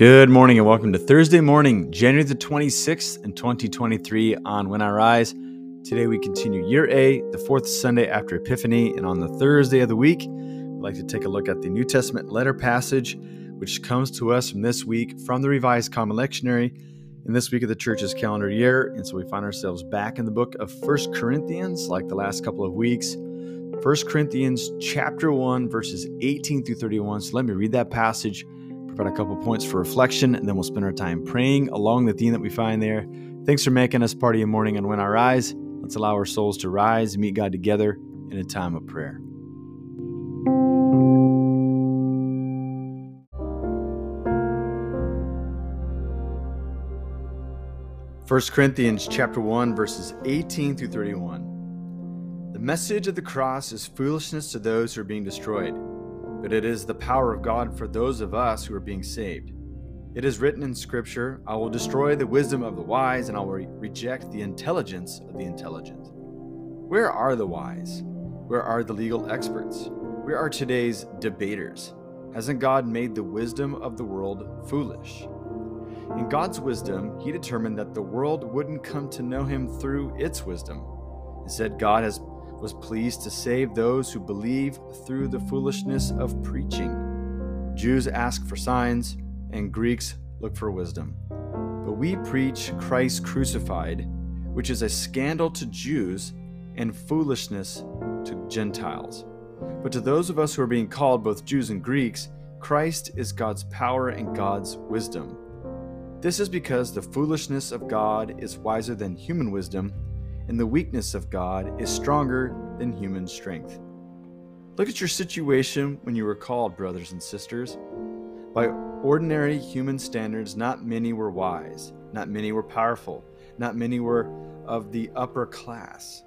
Good morning and welcome to Thursday morning, January the 26th in 2023 on When I Rise. Today we continue year A, the fourth Sunday after Epiphany, and on the Thursday of the week, we'd like to take a look at the New Testament letter passage, which comes to us from this week from the Revised Common Lectionary in this week of the church's calendar year. And so we find ourselves back in the book of First Corinthians, like the last couple of weeks. First Corinthians chapter 1, verses 18 through 31. So let me read that passage provide a couple points for reflection, and then we'll spend our time praying along the theme that we find there. Thanks for making us part of your morning and When I Rise. Let's allow our souls to rise and meet God together in a time of prayer. First Corinthians chapter 1 verses 18 through 31. The message of the cross is foolishness to those who are being destroyed but it is the power of God for those of us who are being saved. It is written in Scripture, I will destroy the wisdom of the wise, and I will re- reject the intelligence of the intelligent. Where are the wise? Where are the legal experts? Where are today's debaters? Hasn't God made the wisdom of the world foolish? In God's wisdom, He determined that the world wouldn't come to know Him through its wisdom. Instead, God has was pleased to save those who believe through the foolishness of preaching. Jews ask for signs, and Greeks look for wisdom. But we preach Christ crucified, which is a scandal to Jews and foolishness to Gentiles. But to those of us who are being called, both Jews and Greeks, Christ is God's power and God's wisdom. This is because the foolishness of God is wiser than human wisdom and the weakness of God is stronger than human strength. Look at your situation when you were called, brothers and sisters. By ordinary human standards, not many were wise, not many were powerful, not many were of the upper class.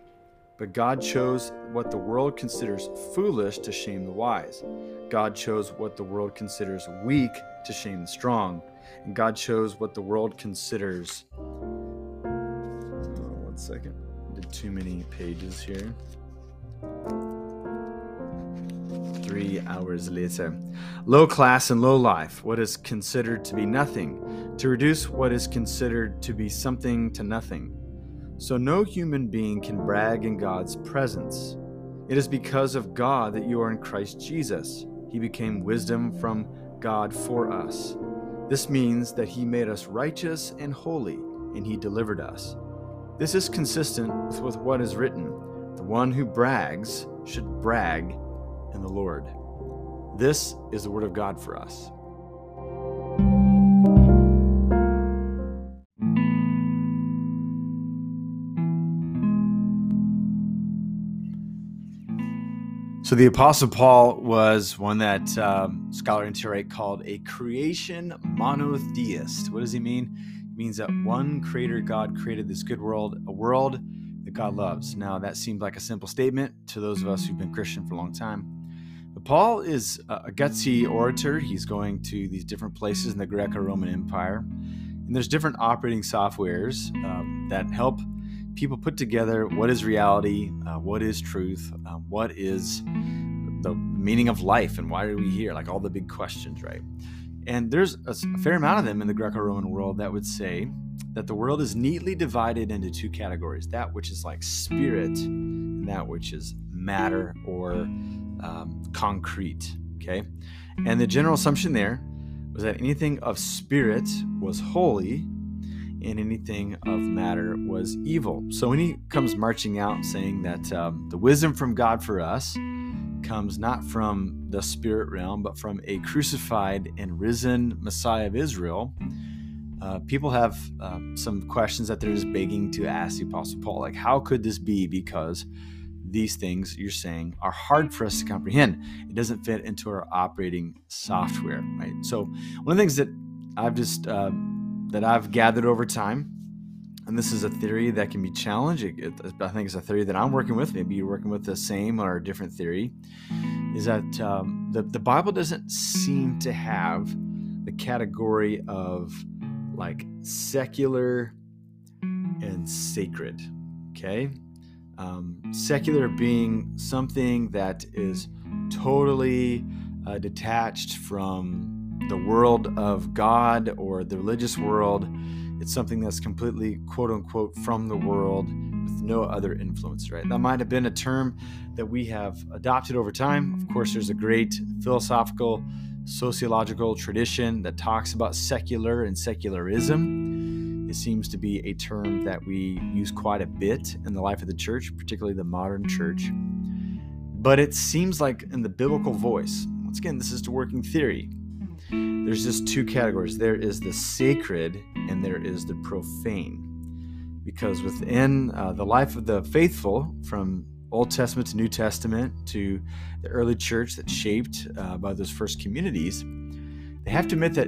But God chose what the world considers foolish to shame the wise. God chose what the world considers weak to shame the strong. And God chose what the world considers. Oh, one second too many pages here. Three hours later. Low class and low life, what is considered to be nothing, to reduce what is considered to be something to nothing. So no human being can brag in God's presence. It is because of God that you are in Christ Jesus. He became wisdom from God for us. This means that He made us righteous and holy, and He delivered us. This is consistent with what is written The one who brags should brag in the Lord. This is the word of God for us. So the Apostle Paul was one that um, scholar N.T. called a creation monotheist. What does he mean? Means that one creator God created this good world, a world that God loves. Now, that seemed like a simple statement to those of us who've been Christian for a long time. But Paul is a gutsy orator. He's going to these different places in the Greco Roman Empire. And there's different operating softwares um, that help people put together what is reality, uh, what is truth, uh, what is the meaning of life, and why are we here? Like all the big questions, right? And there's a, fair amount of them in the Greco Roman world that would say that the world is neatly divided into two categories that which is like spirit and that which is matter or um, concrete. Okay. And the general assumption there was that anything of spirit was holy and anything of matter was evil. So when he comes marching out saying that um, the wisdom from God for us comes not from the spirit realm, but from a crucified and risen Messiah of Israel, uh, people have uh, some questions that they're just begging to ask the Apostle Paul. Like, how could this be? Because these things you're saying are hard for us to comprehend. It doesn't fit into our operating software, right? So, one of the things that I've just uh, that I've gathered over time and this is a theory that can be challenged. It, I think it's a theory that I'm working with. Maybe you're working with the same or a different theory. Is that um, the the Bible doesn't seem to have the category of like secular and sacred. Okay, um, secular being something that is totally uh, detached from the world of God or the religious world. It's something that's completely quote unquote from the world with no other influence, right? That might have been a term that we have adopted over time. Of course, there's a great philosophical, sociological tradition that talks about secular and secularism. It seems to be a term that we use quite a bit in the life of the church, particularly the modern church. But it seems like in the biblical voice, once again, this is to working theory. There's just two categories. There is the sacred and there is the profane. Because within uh, the life of the faithful, from Old Testament to New Testament to the early church that's shaped uh, by those first communities, they have to admit that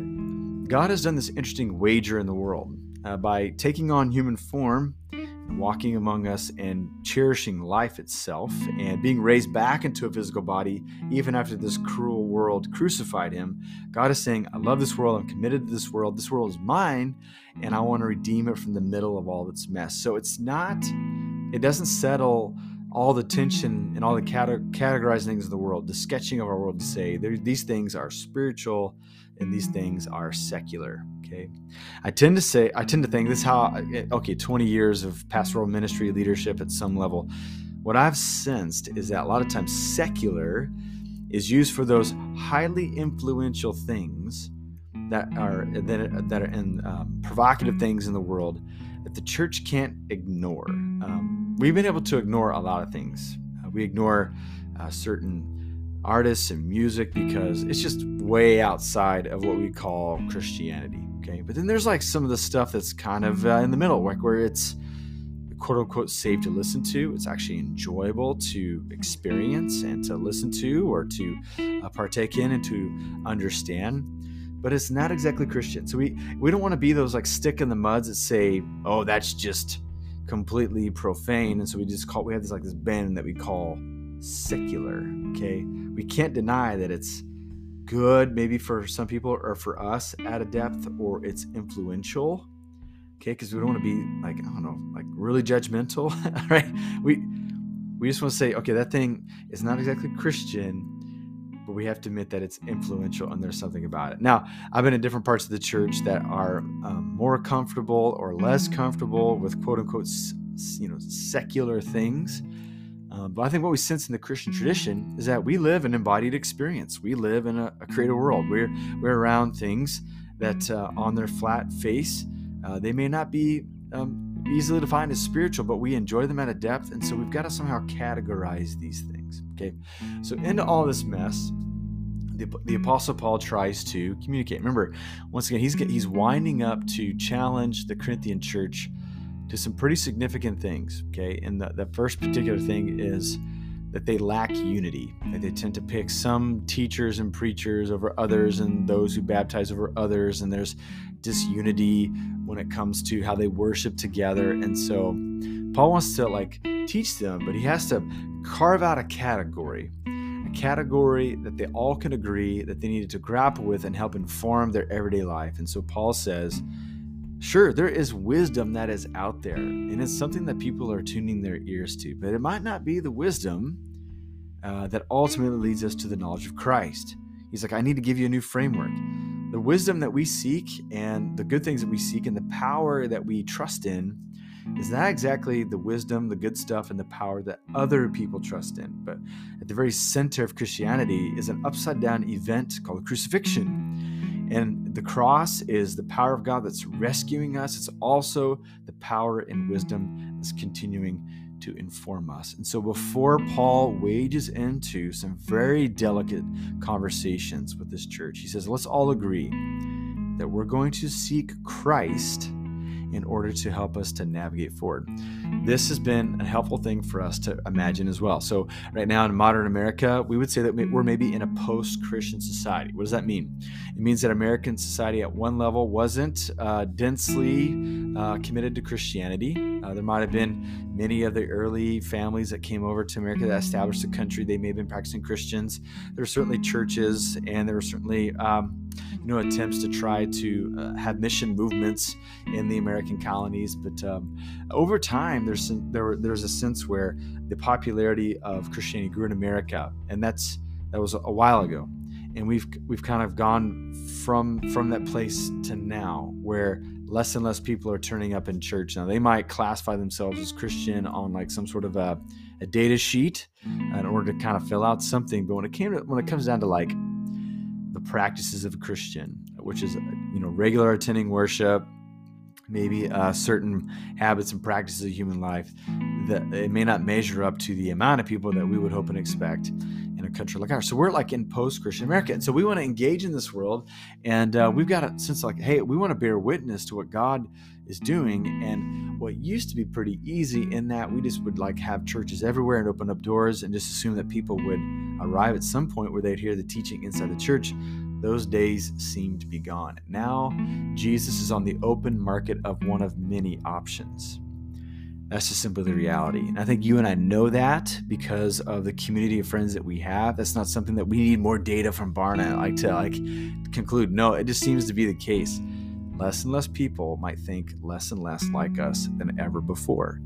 God has done this interesting wager in the world uh, by taking on human form walking among us and cherishing life itself and being raised back into a physical body even after this cruel world crucified him god is saying i love this world. I'm committed to this world. This world is mine and i want to redeem it from the middle of all its mess. So it's not it doesn't settle all the tension and all the categorizing things of the world the sketching of our world to say these things are spiritual and these things are secular okay? I tend to say i tend to think this is how okay 20 years of pastoral ministry leadership at some level. What i've sensed is that a lot of times secular is used for those highly influential things that are that, that are in um, provocative things in the world that the church can't ignore. Um, we've been able to ignore a lot of things. Uh, we ignore uh, certain artists and music because it's just way outside of what we call Christianity. Okay. But then there's like some of the stuff that's kind of uh, in the middle, like where it's quote unquote safe to listen to. It's actually enjoyable to experience and to listen to or to uh, partake in and to understand. But it's not exactly Christian. So we, we don't want to be those like stick in the muds that say, oh, that's just completely profane. And so we just call, we have this like this band that we call secular. Okay. We can't deny that it's good, maybe for some people or for us at a depth, or it's influential. Okay. Because we don't want to be like, I don't know, like really judgmental. right. We, we just want to say, okay, that thing is not exactly Christian, but we have to admit that it's influential and there's something about it. Now, I've been in different parts of the church that are um, more comfortable or less comfortable with quote unquote, you know, secular things. Um, but I think what we sense in the Christian tradition is that we live an embodied experience. We live in a, a creative world. We're we're around things that, uh, on their flat face, uh, they may not be um, easily defined as spiritual, but we enjoy them at a depth, and so we've got to somehow categorize these things. Okay, so into all this mess, the, the apostle paul tries to communicate remember once again he's he's winding up to challenge the corinthian church to some pretty significant things. Okay. And the, the first particular thing is that they lack unity. That they tend to pick some teachers and preachers over others and those who baptize over others. And there's disunity when it comes to how they worship together. And so Paul wants to like teach them, but he has to carve out a category a category that they all can agree that they needed to grapple with and help inform their everyday life. And so Paul says, Sure, there is wisdom that is out there, and it's something that people are tuning their ears to, but it might not be the wisdom uh, that ultimately leads us to the knowledge of Christ. He's like, I need to give you a new framework. The wisdom that we seek and the good things that we seek and the power that we trust in is not exactly the wisdom, the good stuff, and the power that other people trust in. But at the very center of Christianity is an upside down event called crucifixion and the cross is the power of God that's rescuing us. It's also the power and wisdom that's continuing to inform us. And so, before Paul wages into some very delicate conversations with this church, he says, Let's all agree that we're going to seek Christ in order to help us to navigate forward. This has been a helpful thing for us to imagine as well. So, right now in modern America, we would say that we're maybe in a post Christian society. What does that mean? It means that American society at one level wasn't uh, densely uh, committed to Christianity. Uh, there might have been many of the early families that came over to America that established the country. They may have been practicing Christians. There were certainly churches, and there were certainly um, you know attempts to try to uh, have mission movements in the American colonies. But um, over time, there's some, there there's a sense where the popularity of Christianity grew in America, and that's that was a while ago. and we've we've kind of gone from from that place to now where less and less people are turning up in church. Now they might classify themselves as christian on like some sort of a, a data sheet in order to kind of fill out something. But when it came to, when it comes down to like the practices of a christian which is you know regular attending worship maybe uh, certain habits and practices of human life that it may not measure up to the amount of people that we would hope and expect in a country like ours. So we're like in post-Christian America, and so we want to engage in this world, and uh, we've got a sense like, hey, we want to bear witness to what God is doing, and what used to be pretty easy in that we just would like have churches everywhere and open up doors and just assume that people would arrive at some point where they'd hear the teaching inside the church. Those days seem to be gone. Now, Jesus is on the open market of one of many options. That's just simply the reality. And I think you and I know that because of the community of friends that we have. That's not something that we need more data from Barna like to like conclude. No, it just seems to be the case. Less and less people might think less and less like us than ever before.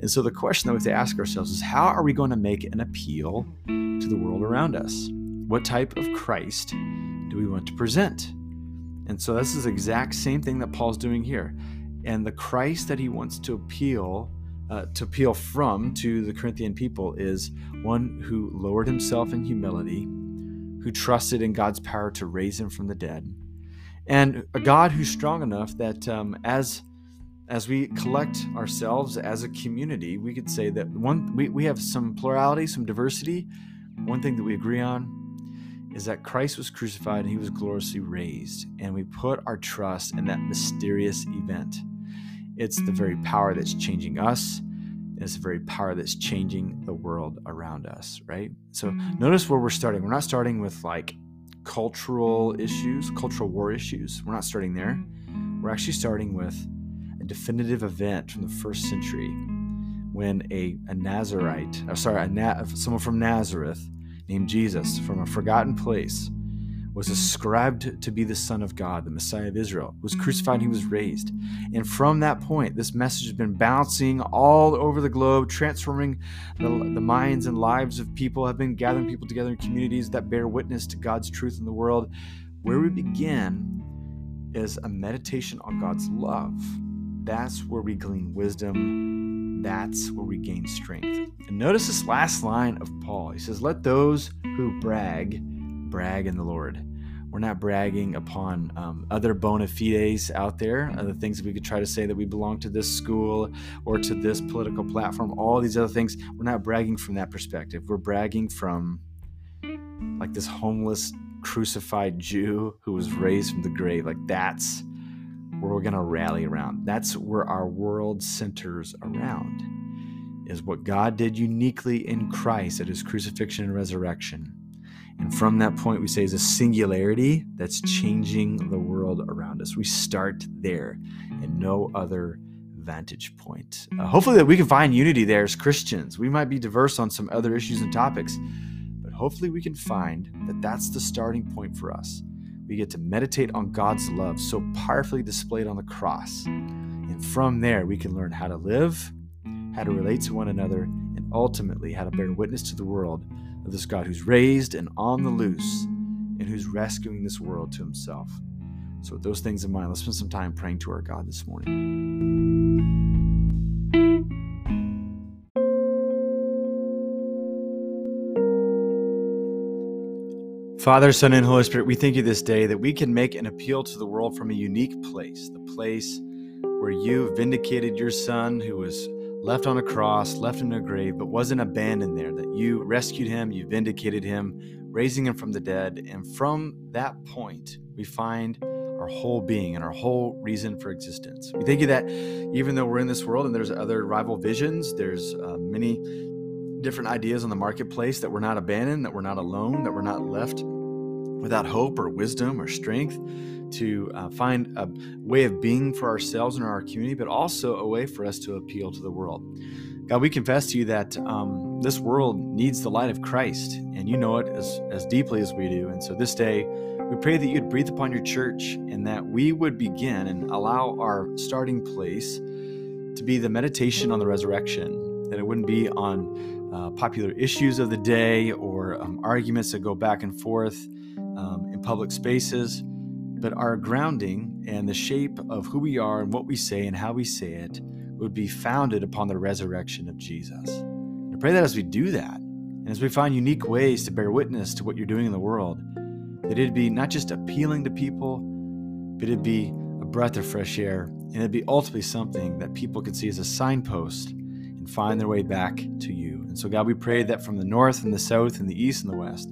And so the question that we have to ask ourselves is how are we going to make an appeal to the world around us? What type of Christ do we want to present? And so this is the exact same thing that Paul's doing here. And the Christ that he wants to appeal uh, to appeal from to the Corinthian people is one who lowered himself in humility, who trusted in God's power to raise him from the dead, and a God who's strong enough that um, as as we collect ourselves as a community, we could say that one we, we have some plurality, some diversity. One thing that we agree on is that Christ was crucified and he was gloriously raised, and we put our trust in that mysterious event. It's the very power that's changing us. It's the very power that's changing the world around us, right? So notice where we're starting. We're not starting with like cultural issues, cultural war issues. We're not starting there. We're actually starting with a definitive event from the first century when a, a Nazarite, or sorry, a Na- someone from Nazareth named Jesus from a forgotten place was ascribed to be the Son of God, the Messiah of Israel, was crucified, he was raised. And from that point, this message has been bouncing all over the globe, transforming the, the minds and lives of people, have been gathering people together in communities that bear witness to God's truth in the world. Where we begin is a meditation on God's love. That's where we glean wisdom. That's where we gain strength. And notice this last line of Paul. He says, Let those who brag brag in the Lord. We're not bragging upon um, other bona fides out there, other things we could try to say that we belong to this school or to this political platform, all these other things. We're not bragging from that perspective. We're bragging from like this homeless, crucified Jew who was raised from the grave. Like that's where we're going to rally around. That's where our world centers around, is what God did uniquely in Christ at his crucifixion and resurrection and from that point, we say is a singularity that's changing the world around us. We start there and no other vantage point. Uh, hopefully, that we can find unity there as Christians. We might be diverse on some other issues and topics, but hopefully, we can find that that's the starting point for us. We get to meditate on God's love so powerfully displayed on the cross. And from there, we can learn how to live, how to relate to one another, and ultimately, how to bear witness to the world of this God who's raised and on the loose and who's rescuing this world to himself. So, with those things in mind, let's spend some time praying to our God this morning. Father, Son, and Holy Spirit, we thank you this day that we can make an appeal to the world from a unique place, the place where you vindicated your Son who was left on a cross, left in a grave, but wasn't abandoned there, that you rescued him, you vindicated him, raising him from the dead. And from that point, we find our whole being and our whole reason for existence. We thank you that even though we're in this world and there's other rival visions, there's uh, many different ideas on the marketplace that we're not abandoned, that we're not alone, that we're not left without hope or wisdom or strength to uh, find a way of being for ourselves and our community, but also a way for us to appeal to the world. God, we confess to you that um, this world needs the light of Christ, and you know it as, as deeply as we do. And so this day, we pray that you'd breathe upon your church and that we would begin and allow our starting place to be the meditation on the resurrection, that it wouldn't be on uh, popular issues of the day or um, arguments that go back and forth um, in public spaces, but our grounding and the shape of who we are and what we say and how we say it would be founded upon the resurrection of Jesus. I pray that as we do that, and as we find unique ways to bear witness to what you're doing in the world, that it'd be not just appealing to people, but it'd be a breath of fresh air, and it'd be ultimately something that people could see as a signpost and find their way back to you. And so, God, we pray that from the north and the south and the east and the west,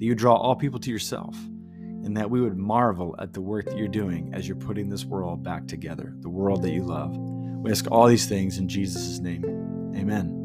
that you draw all people to yourself and that we would marvel at the work that you're doing as you're putting this world back together, the world that you love. We ask all these things in Jesus' name. Amen.